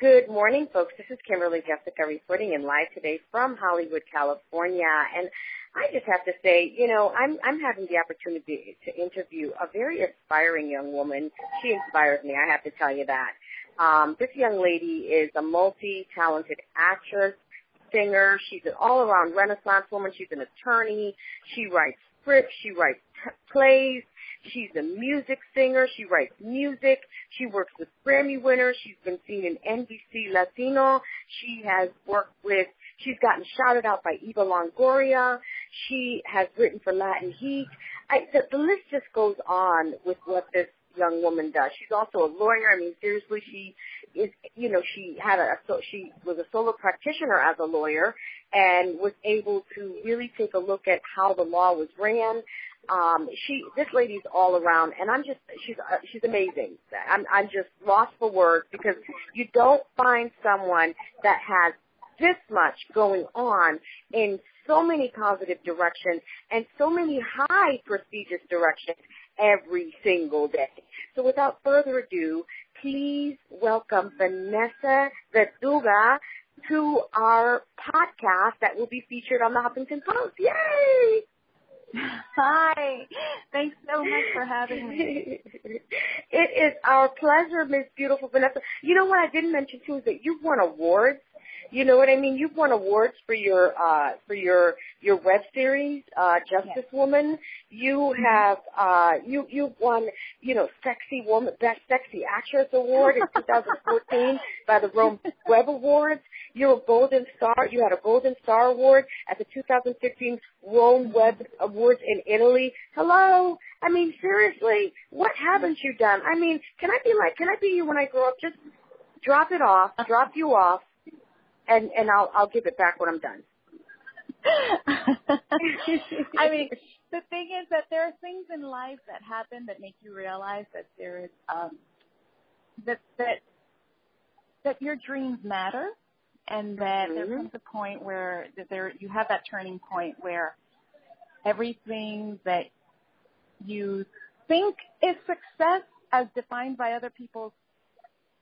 Good morning, folks. This is Kimberly Jesika reporting in live today from Hollywood, California. And I just have to say, you know, I'm I'm having the opportunity to interview a very aspiring young woman. She inspires me. I have to tell you that. Um, this young lady is a multi-talented actress, singer. She's an all-around Renaissance woman. She's an attorney. She writes scripts. She writes t- plays. She's a music singer. She writes music. She works with Grammy winners. She's been seen in NBC Latino. She has worked with, she's gotten shouted out by Eva Longoria. She has written for Latin Heat. I, the, the list just goes on with what this young woman does. She's also a lawyer. I mean, seriously, she is, you know, she had a, so she was a solo practitioner as a lawyer and was able to really take a look at how the law was ran, um she this lady's all around and i'm just she's uh, she's amazing. I'm i'm just lost for words because you don't find someone that has this much going on in so many positive directions and so many high prestigious directions every single day. So without further ado please welcome vanessa verduga to our podcast that will be featured on the huffington post. Yay Hi. Thanks so much for having me. it is our pleasure, Miss Beautiful Vanessa. You know what I didn't mention too is that you've won awards. You know what I mean? You've won awards for your uh for your your web series, uh Justice yes. Woman. You have uh you you've won, you know, Sexy Woman Best Sexy Actress Award in 2014 by the Rome Web Awards. You're a Golden Star. You had a Golden Star Award at the 2015 Rome Web Awards in Italy. Hello. I mean, seriously, what haven't you done? I mean, can I be like, can I be you when I grow up? Just drop it off, drop you off, and and I'll I'll give it back when I'm done. I mean, the thing is that there are things in life that happen that make you realize that there is um that that that your dreams matter and that mm-hmm. there comes a point where that there you have that turning point where everything that you think is success as defined by other people's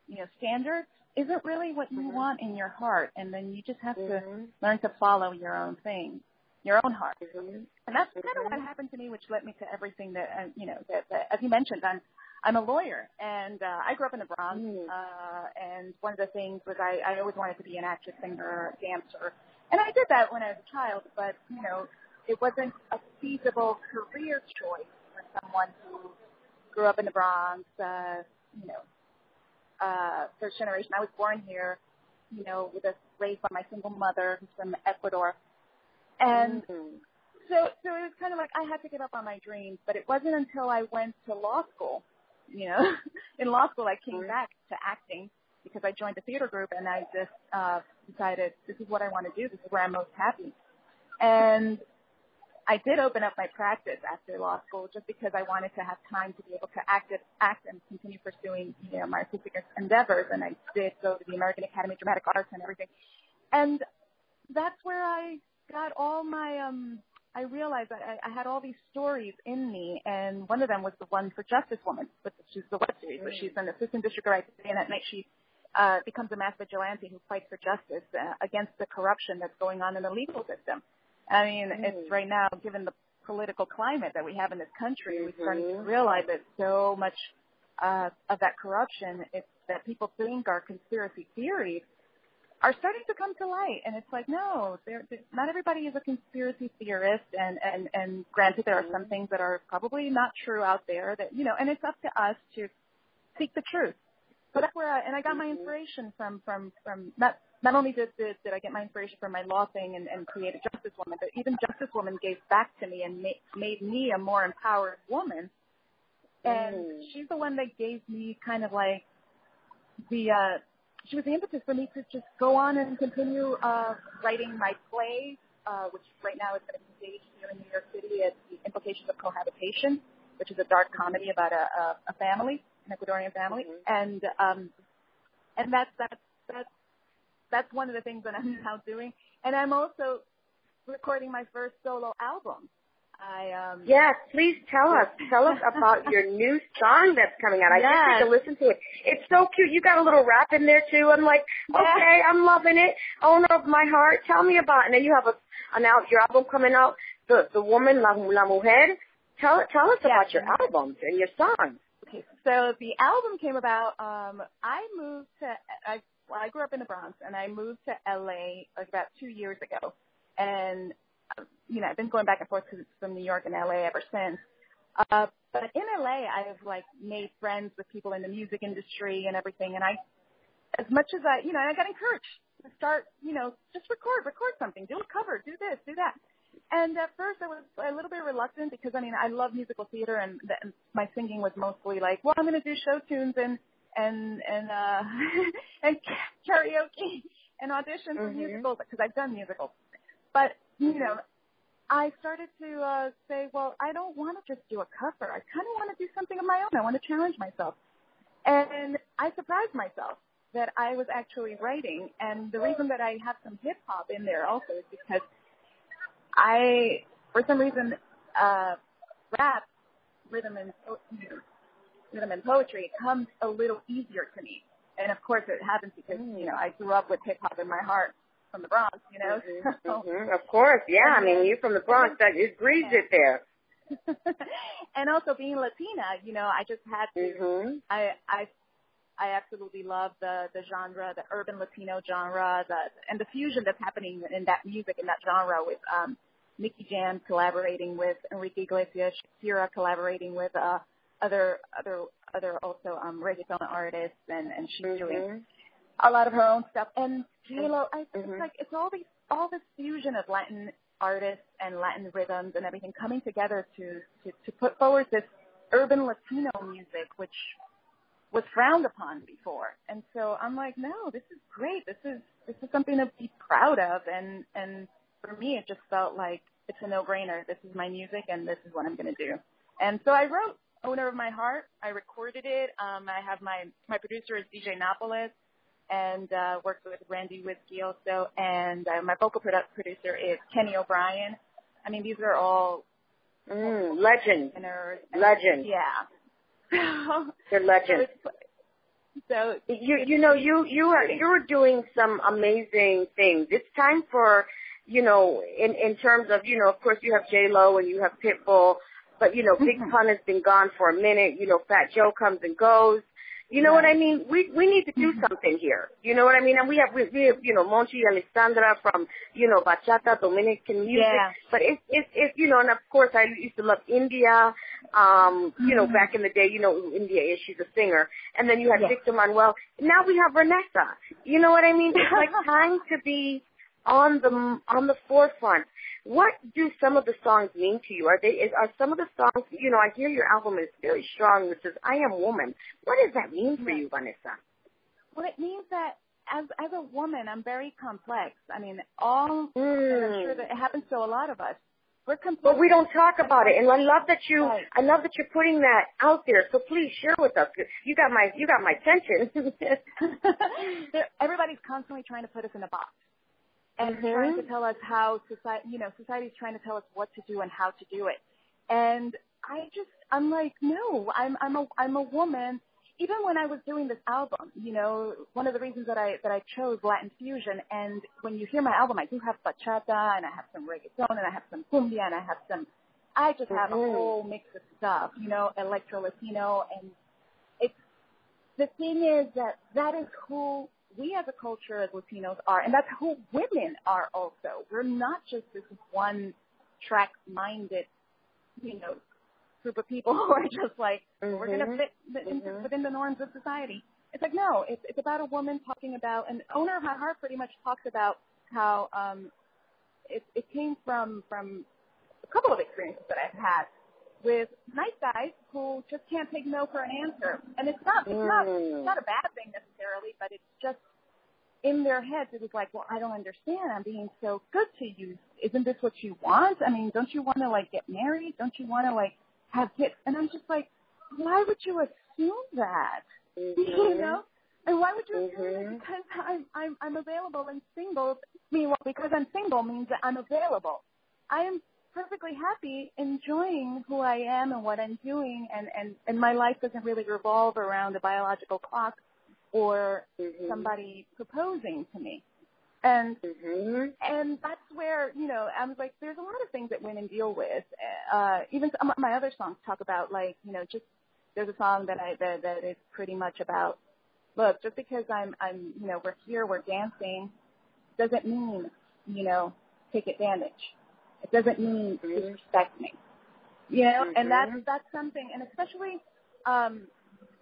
you know standards isn't really what you mm-hmm. want in your heart and then you just have mm-hmm. to learn to follow your own thing your own heart mm-hmm. and that's kind of what mm-hmm. happened to me which led me to everything that uh, you know that, that as you mentioned i'm I'm a lawyer, and uh, I grew up in the Bronx. Mm. Uh, and one of the things was I, I always wanted to be an actress, singer, dancer, and I did that when I was a child. But you know, it wasn't a feasible career choice for someone who grew up in the Bronx. Uh, you know, uh, first generation. I was born here, you know, with a raised by my single mother who's from Ecuador, and. Mm-hmm. So, so it was kind of like I had to give up on my dreams, but it wasn't until I went to law school you know, in law school, I came back to acting because I joined a theater group and I just uh, decided this is what I want to do. This is where I'm most happy. And I did open up my practice after law school just because I wanted to have time to be able to act, act and continue pursuing, you know, my artistic endeavors. And I did go to the American Academy of Dramatic Arts and everything. And that's where I got all my um I realized that I, I had all these stories in me, and one of them was the one for Justice Woman, which is the web series where she's an assistant district attorney, and at night she uh, becomes a mass vigilante who fights for justice uh, against the corruption that's going on in the legal system. I mean, mm-hmm. it's right now, given the political climate that we have in this country, mm-hmm. we're starting to realize that so much uh, of that corruption it's that people think are conspiracy theories are starting to come to light. And it's like, no, there, not everybody is a conspiracy theorist. And, and, and granted, there are some things that are probably not true out there that, you know, and it's up to us to seek the truth. So that's where I, and I got my inspiration from, from, from not, not only did, did, did I get my inspiration from my law thing and, and create a Justice Woman, but even Justice Woman gave back to me and made, made me a more empowered woman. And mm. she's the one that gave me kind of like the, uh, she was the impetus for me to just go on and continue uh, writing my plays, uh, which right now is going to be staged here in New York City at the Implications of Cohabitation, which is a dark comedy about a, a, a family, an Ecuadorian family, mm-hmm. and um, and that's that's that's that's one of the things that I'm now doing, and I'm also recording my first solo album. I um Yes, please tell us. Tell us about your new song that's coming out. I Yes. just need to listen to it. It's so cute. You got a little rap in there too. I'm like, Yeah. okay, I'm loving it. Owner of my heart. Tell me about it. And then you have a an out your album coming out, the the woman, La, La Mujer. Tell tell us Yeah. about your album and your songs. Okay, so the album came about. Um, I moved to I well, I grew up in the Bronx, and I moved to LA like about two years ago, and you know I've been going back and forth to, from New York and LA ever since. Uh, but in LA, I've like made friends with people in the music industry and everything, and I, as much as I, you know, I got encouraged to start, you know, just record, record something, do a cover, do this, do that. And at first I was a little bit reluctant because I mean I love musical theater and, th- and my singing was mostly like, well, I'm going to do show tunes and and and uh and karaoke and audition for Mhm. musicals because I've done musicals. But you know, I started to uh say, well, I don't want to just do a cover. I kind of want to do something of my own. I want to challenge myself. And I surprised myself that I was actually writing. And the reason that I have some hip hop in there also is because I, for some reason, uh, rap, rhythm and po- rhythm and poetry comes a little easier to me. And of course, it happens because you know I grew up with hip hop in my heart from the Bronx. You know, so, hmm Of course, yeah. I mean, you're from the Bronx. That it breathes it there. and also being Latina, you know, I just had to. hmm I I I absolutely love the the genre, the urban Latino genre, the and the fusion that's happening in that music in that genre with um Nicky Jam collaborating with Enrique Iglesias, Shakira collaborating with uh other other other also um reggaeton artists and and she's doing hmm a lot of her own stuff. And J Lo, I think Mhm. it's like it's all these all this fusion of Latin artists and Latin rhythms and everything coming together to to, to put forward this urban Latino music, which was frowned upon before. And so I'm like, no, this is great. This is this is something to be proud of. And and for me, it just felt like it's a no-brainer. This is my music, and this is what I'm going to do. And so I wrote "Owner of My Heart." I recorded it. Um, I have my my producer is DJ Napolis, and uh, worked with Randy Whiskey also. And uh, my vocal produ- producer is Kenny O'Brien. I mean, these are all Mm, legend. winners. Legend. Yeah. They're legends. so You you know you you are you're doing some amazing things. It's time for you know in in terms of you know of course you have J Lo and you have Pitbull, but you know Big. Pun has been gone for a minute. You know Fat Joe comes and goes. You know what I mean? We we need to do something here. You know what I mean? And we have we, we have you know Monchy Alexandra from you know bachata Dominican music. Yeah. But it's it's it's you know and of course I used to love India. Um, you know Mhm. back in the day, you know who India is. She's a singer. And then you had Yeah. Victor Manuelle. Now we have Vanessa. You know what I mean? It's like time to be on the on the forefront. What do some of the songs mean to you? Are they is, are some of the songs? You know, I hear your album is very strong. It says "I am woman." What does that mean for you, Vanessa? Well, it means that as as a woman, I'm very complex. I mean, all and I'm sure Mm. that it happens to a lot of us. We're complex. But we don't talk about it, and I love that you. Right. I love that you're putting that out there. So please share with us. You got my you got my attention. Everybody's constantly trying to put us in a box and Mhm. trying to tell us how society, you know, society's trying to tell us what to do and how to do it. And I just, I'm like, no, I'm, I'm a, I'm a woman. Even when I was doing this album, you know, one of the reasons that I that I chose Latin fusion, and when you hear my album, I do have bachata and I have some reggaeton and I have some cumbia and I have some, I just have Mhm. a whole mix of stuff, you know, electro Latino, and it's the thing is that that is who we as a culture as Latinos are, and that's who women are also. We're not just this one track minded, you know, group of people who are just like we're going to fit the, Mhm. within the norms of society. It's like no, it's it's about a woman talking about, and owner of my heart pretty much talks about how um, it it came from from a couple of experiences that I've had with nice guys who just can't take no for an answer, and it's not it's not Mm. it's not a bad thing necessarily, but it's just in their heads it was like, well, I don't understand. I'm being so good to you. Isn't this what you want? I mean, don't you want to like get married? Don't you want to like have kids? And I'm just like, why would you assume that? You Mhm. know? And why would you assume that? Because I'm I'm I'm available and single. Meanwhile, because I'm single means that I'm available. I am perfectly happy enjoying who I am and what I'm doing and, and, and my life doesn't really revolve around a biological clock or mm-hmm. somebody proposing to me. And mm-hmm. and that's where you know I was like, there's a lot of things that women deal with. Uh, even some of my other songs talk about like you know just there's a song that I that, that is pretty much about look just because I'm I'm you know we're here we're dancing doesn't mean you know take advantage. It doesn't mean mm-hmm. disrespect me. You know, mm-hmm. and that's that's something, and especially um,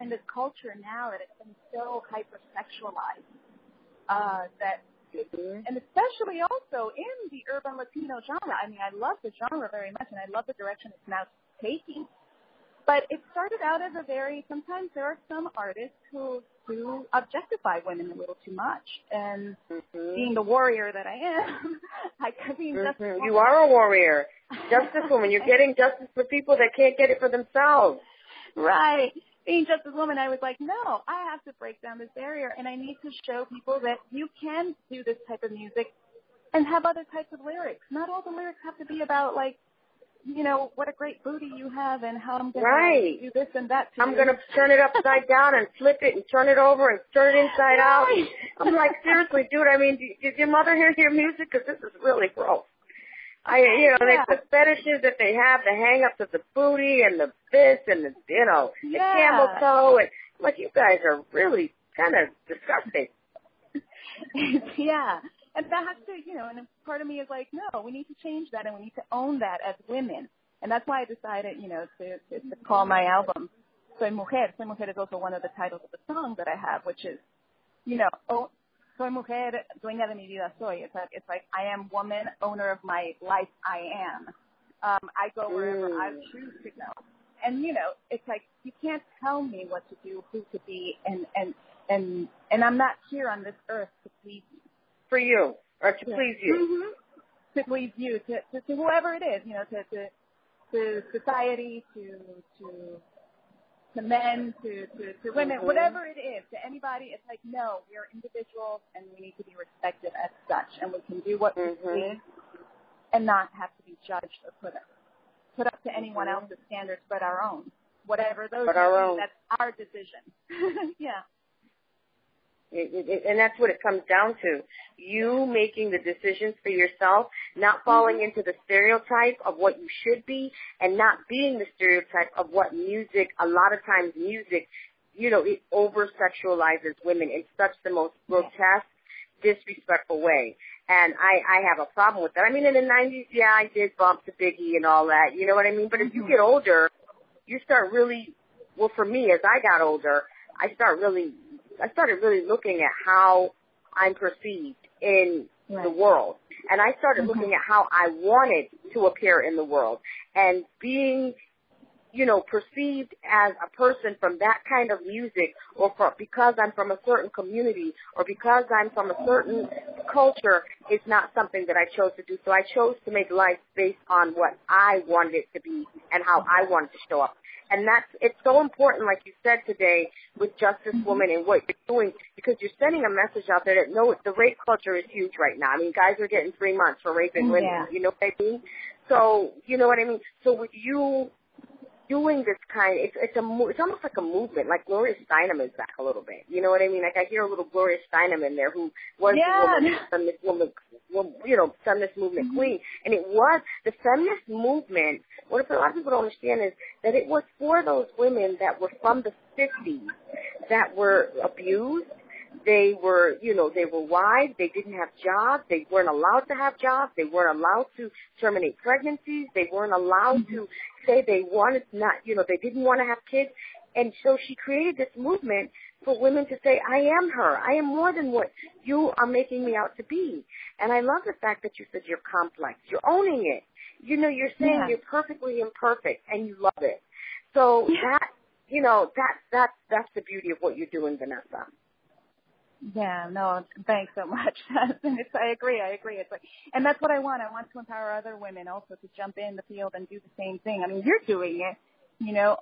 in this culture now that it's been so hypersexualized uh, that Mm-hmm. And especially also in the urban Latino genre. I mean, I love the genre very much, and I love the direction it's now taking. But it started out as a very. Sometimes there are some artists who who objectify women a little too much, and mm-hmm. being the warrior that I am, I mean, mm-hmm. you are a warrior, justice woman. You're getting justice for people that can't get it for themselves. Right being just a woman, I was like, no, I have to break down this barrier and I need to show people that you can do this type of music and have other types of lyrics. Not all the lyrics have to be about like, you know, what a great booty you have and how I'm going right. to do this and that. I'm going to turn it upside down and flip it and turn it over and turn it inside out. I'm like, seriously, dude, I mean, did your mother hear your music? Because this is really gross. I, you know, yeah. the fetishes that they have, the hang-ups of the booty and the this and the, you know, yeah. the camel toe, and like you guys are really kind of disgusting. yeah, and that has to, you know, and part of me is like, no, we need to change that, and we need to own that as women, and that's why I decided, you know, to to, to call my album "Soy Mujer." "Soy Mujer" is also one of the titles of the song that I have, which is, you know, oh, soy mujer, dueña de mi vida soy. It's like, it's like I am woman, owner of my life, I am. Um, I go wherever mm. I choose to go. And you know, it's like you can't tell me what to do, who to be, and and and and I'm not here on this earth to please. For you, or to yeah. please you. Mm-hmm. To please you, to, to to whoever it is, you know, to to to society, to to to men, to, to, to women, mm-hmm. whatever it is, to anybody, it's like, no, we are individuals and we need to be respected as such and we can do what mm-hmm. we please and not have to be judged or put up, put up to anyone mm-hmm. else's standards but our own. Whatever those but our own. that's our decision. yeah. It, it, and that's what it comes down to. You making the decisions for yourself, not falling mm-hmm. into the stereotype of what you should be, and not being the stereotype of what music, a lot of times music, you know, it over sexualizes women in such the most grotesque, disrespectful way. And I, I have a problem with that. I mean, in the 90s, yeah, I did bump to Biggie and all that, you know what I mean? But mm-hmm. you mm-hmm. get older, you start really, well, for me, as I got older, I start really I started really looking at how I'm perceived in right. the world. And I started mm-hmm. looking at how I wanted to appear in the world and being, you know, perceived as a person from that kind of music or for, because I'm from a certain community or because I'm from a certain culture is not something that I chose to do. So I chose to make life based on what I wanted it to be and how I wanted to show up. And that's, it's so important, like you said today, with Justice mm-hmm. Woman and what you're doing, because you're sending a message out there that no, the rape culture is huge right now. I mean, guys are getting three months for raping women. Yeah. You know what I mean? So, you know what I mean? So with you doing this kind, it's it's a it's almost like a movement. Like Gloria Steinem is back a little bit. You know what I mean? Like I hear a little Gloria Steinem in there, who was yeah. the woman, feminist woman, you know, feminist movement mm-hmm. queen, and it was the feminist movement. What a lot of people don't understand is that it was for those women that were from the 50s that were abused they were, you know, they were wide. They didn't have jobs. They weren't allowed to have jobs. They weren't allowed to terminate pregnancies. They weren't allowed mm-hmm. to say they wanted not, you know, they didn't want to have kids. And so she created this movement for women to say, I am her. I am more than what you are making me out to be. And I love the fact that you said you're complex. You're owning it. You know, you're saying yeah. you're perfectly imperfect and you love it. So yeah. that, you know, that, that, that's the beauty of what you're doing, Vanessa. Yeah, no, thanks so much. I agree, I agree. It's like, and that's what I want. I want to empower other women also to jump in the field and do the same thing. I mean, you're doing it, you know,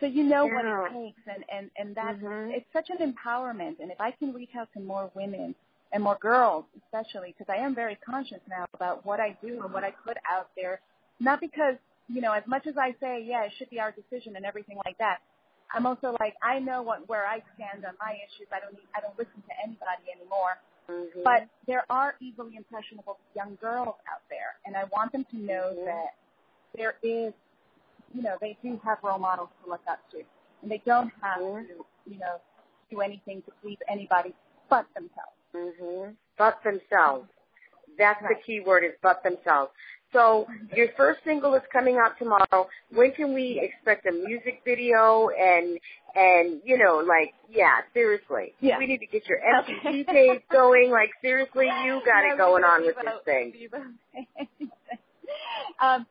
so you know yeah. what it takes, and and and that's mm-hmm. it's such an empowerment. And if I can reach out to more women and more girls, especially, because I am very conscious now about what I do and what I put out there, not because you know, as much as I say, yeah, it should be our decision and everything like that, I'm also like, I know what where I stand on my issues. I don't need, I don't listen to anybody anymore. Mm-hmm. But there are easily impressionable young girls out there, and I want them to know Mhm. that there is, you know, they do have role models to look up to, and they don't have Mhm. to, you know, do anything to please anybody but themselves. Mhm. But themselves. That's the key word is but themselves. So your first single is coming out tomorrow. When can we expect a music video and and you know like yeah seriously Yeah. we need to get your. MTV page going like seriously you got it going on with this thing. um,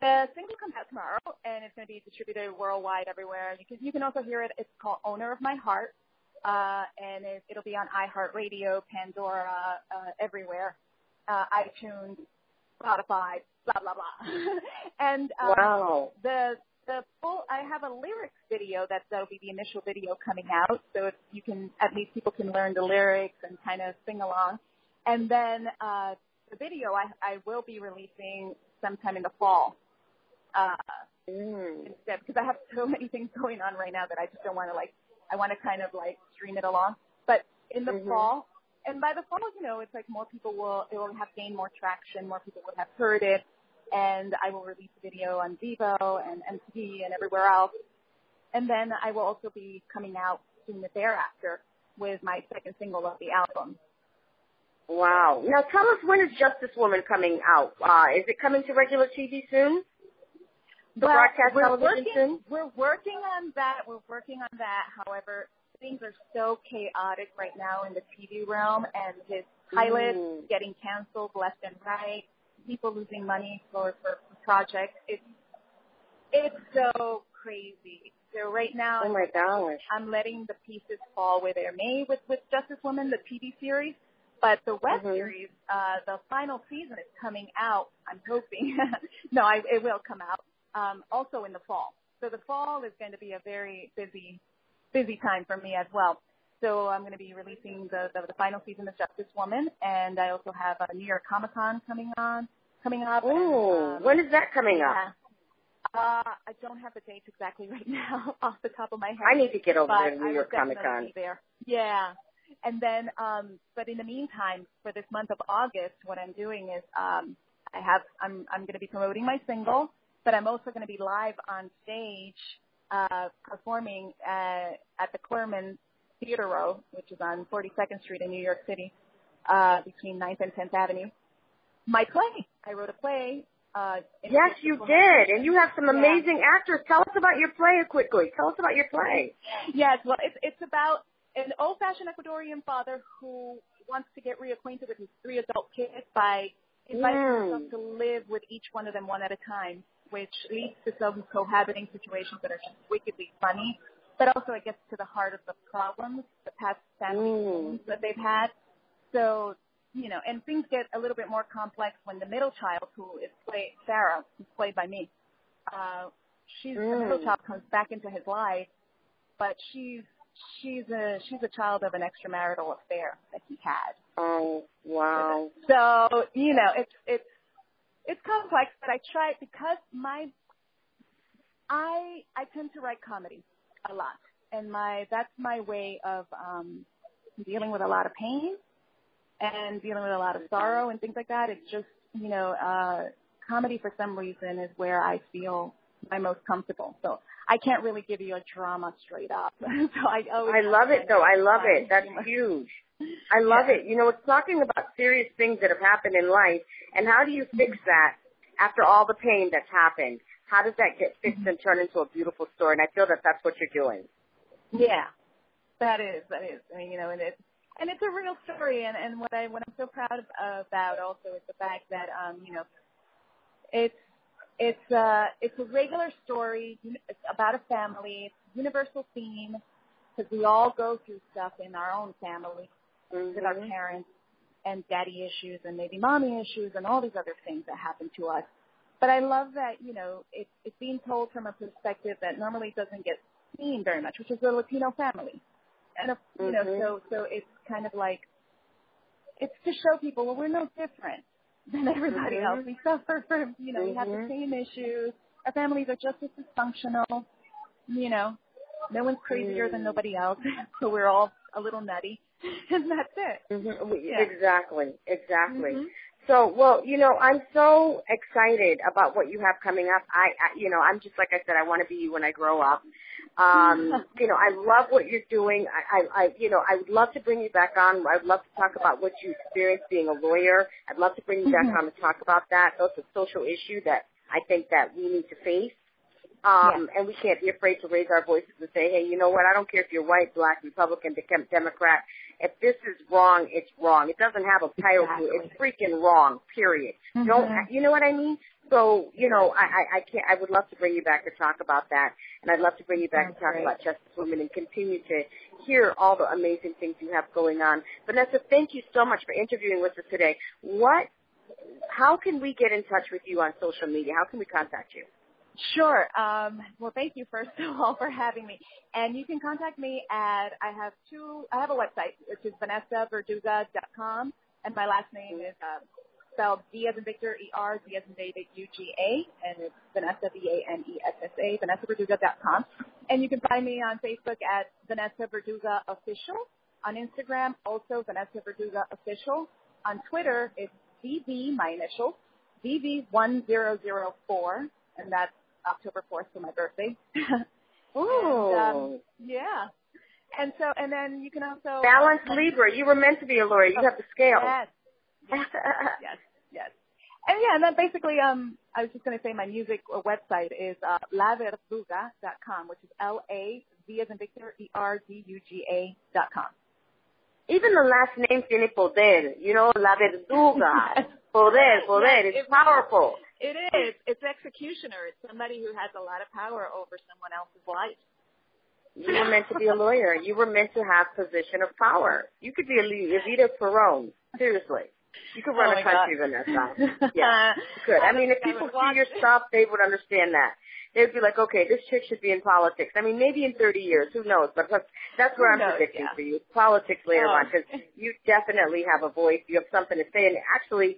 the single comes out tomorrow, and it's going to be distributed worldwide everywhere. You can you can also hear it. It's called "Owner of My Heart," uh, and it, it'll be on iHeartRadio, Pandora, uh, everywhere, uh, iTunes, Spotify, blah blah blah. and um, Wow. the the full I have a lyrics video that that'll be the initial video coming out, so if you can at least people can learn the lyrics and kind of sing along. And then uh, the video I I will be releasing sometime in the fall. Uh, Mm. instead because I have so many things going on right now that I just don't want to like I want to kind of like stream it along. But in the Mhm. fall, and by the fall, you know, it's like more people will it will have gained more traction, more people will have heard it, and I will release a video on Vevo and MTV and everywhere else. And then I will also be coming out soon thereafter with my second single of the album. Wow. Now tell us when is Justice Woman coming out? Uh, is it coming to regular TV soon? The Well, broadcast we're television working, soon? We're working on that. We're working on that. However, things are so chaotic right now in the TV realm, and his pilots Mm. getting canceled left and right, people losing money for for, projects. It's it's so crazy. So right now, Oh my gosh. I'm letting the pieces fall where they may with with Justice Woman, the TV series. But the web Mhm. series, uh, the final season is coming out. I'm hoping. no, I, it will come out. Um, also in the fall. So the fall is going to be a very busy, busy time for me as well. So I'm going to be releasing the, the, the final season of Justice Woman, and I also have a New York Comic Con coming on, coming up. and, Oh, um, when is that coming up? yeah. Uh, I don't have the dates exactly right now off the top of my head. I need to get over there to New York Comic Con. there. Yeah. And then, um, but in the meantime, for this month of August, what I'm doing is, um, I have, I'm, I'm going to be promoting my single, but I'm also going to be live on stage, uh, performing, uh, at the Clurman Theater Row, which is on 42nd Street in New York City, uh, between 9th and 10th Avenue. My play. I wrote a play, uh, Yes, you did, and you have some Yeah. amazing actors. Tell us about your play quickly. Tell us about your play. Yes, well, it's it's about an old-fashioned Ecuadorian father who wants to get reacquainted with his three adult kids by inviting Mm. himself to live with each one of them one at a time, which leads to some cohabiting situations that are just wickedly funny. But also, it gets to the heart of the problems, the past family Mm. that they've had. So, you know, and things get a little bit more complex when the middle child, who is played Sarah, who's played by me, uh, she's the middle Mm. child comes back into his life, but she's she's a she's a child of an extramarital affair that he had. Oh, wow. So you know, it's it's it's complex, but I try because my I I tend to write comedy a lot, and my that's my way of um, dealing with a lot of pain and dealing with a lot of sorrow and things like that. It's just you know, uh, comedy for some reason is where I feel my most comfortable. So I can't really give you a drama straight up. so I always I love it though. I love it. That's humor. huge. I love Yeah. it. You know, it's talking about serious things that have happened in life, and how do you fix that after all the pain that's happened? How does that get fixed and turned into a beautiful story? And I feel that that's what you're doing. Yeah, that is that is. I mean, you know, and it's and it's a real story. And and what I what I'm so proud of, about also is the fact that um you know, it's it's uh it's a regular story. It's about a family. It's a universal theme because we all go through stuff in our own family with our Mhm. parents and daddy issues and maybe mommy issues and all these other things that happen to us. But I love that, you know, it's, it's being told from a perspective that normally doesn't get seen very much, which is a Latino family. And, if, you know, Mhm. so, so it's kind of like, it's to show people, well, we're no different. than everybody mm-hmm. else. We suffer from, you know, mm-hmm. we have the mm-hmm. same issues. Our families are just as dysfunctional. You know, no one's crazier mm. than nobody else, so we're all a little nutty, and that's it. Mm-hmm. Yeah. Exactly, exactly. Mm-hmm. So, well, you know, I'm so excited about what you have coming up. I, I you know, I'm just like I said, I want to be you when I grow up. Um, you know, I love what you're doing. I, I, I, you know, I would love to bring you back on. I'd love to talk about what you experienced being a lawyer. I'd love to bring you back mm-hmm. on to talk about that. That's a social issue that I think that we need to face. Um, yeah. and we can't be afraid to raise our voices and say, hey, you know what? I don't care if you're white, black, Republican, Democrat. If this is wrong, it's wrong. It doesn't have a title exactly. to it. It's freaking wrong. Period. Mm-hmm. Don't you know what I mean? So, you know, I, I, I can't. I would love to bring you back to talk about that, and I'd love to bring you back That's to talk great. about Justice Women and continue to hear all the amazing things you have going on. Vanessa, thank you so much for interviewing with us today. What? How can we get in touch with you on social media? How can we contact you? Sure. Um, well, thank you first of all for having me. And you can contact me at I have two. I have a website which is vanessaverduga.com, and my last name is uh, spelled V as in Victor, E R, D as in David, U G A, and it's Vanessa V A N E S S A, VanessaVerduga.com. And you can find me on Facebook at Vanessa Verduga Official. On Instagram, also Vanessa Verduga Official. On Twitter, it's VV, my initials, VV1004, and that's October 4th for my birthday. Ooh. and, um, yeah. And so, and then you can also balance uh, Libra. You were meant to be a lawyer. You oh, have the scale. Yes. yes. Yes. And yeah, and then basically, um, I was just going to say my music website is uh, laverduga.com, which is L A V as in Victor E R D U G A dot com. Even the last name tiene poder. You know, La Verduga. poder, poder. It's it, powerful. It is. It's executioner. It's somebody who has a lot of power over someone else's life. You were meant to be a lawyer. You were meant to have position of power. You could be a Evita Peron. Seriously. You could run oh a country, God. Vanessa. Yeah, you could. I mean, if people see your stuff, they would understand that. They'd be like, okay, this chick should be in politics. I mean, maybe in 30 years, who knows? But that's that's where I'm knows, predicting yeah. for you. Politics later oh. on, because you definitely have a voice. You have something to say, and actually,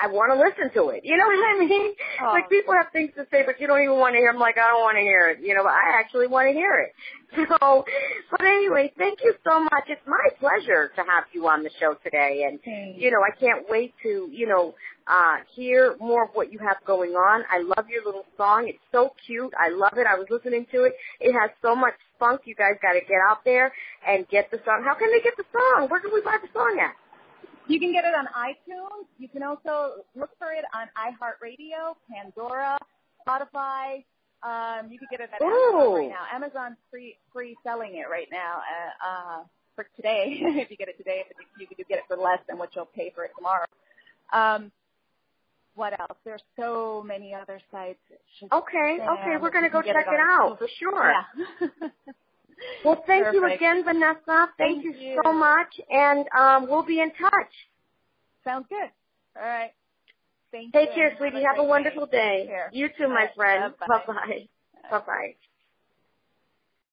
I want to listen to it. You know what I mean? Oh. Like people have things to say, but you don't even want to hear. I'm like, I don't want to hear it. You know, but I actually want to hear it. So, but anyway, thank you so much. It's my pleasure to have you on the show today, and Thanks. you know, I can't wait to you know uh hear more of what you have going on. I love your little song. It's so cute. I love it. I was listening to it. It has so much funk. You guys got to get out there and get the song. How can they get the song? Where can we buy the song at? You can get it on iTunes. You can also look for it on iHeartRadio, Pandora, Spotify. Um, you can get it at Amazon right now. Amazon's free free selling it right now uh, uh, for today. if you get it today, if you could get it for less than what you'll pay for it tomorrow. Um, what else? There's so many other sites. Okay, okay, we're gonna go check it, it out for sure. Yeah. Well, thank Perfect. you again, Vanessa. Thank, thank you, you, so much, and um, we'll be in touch. Sounds good. All right. Thank Take you. care, sweetie. Have, Have a, wonderful day. day. You too, my friend. Bye bye. Bye bye.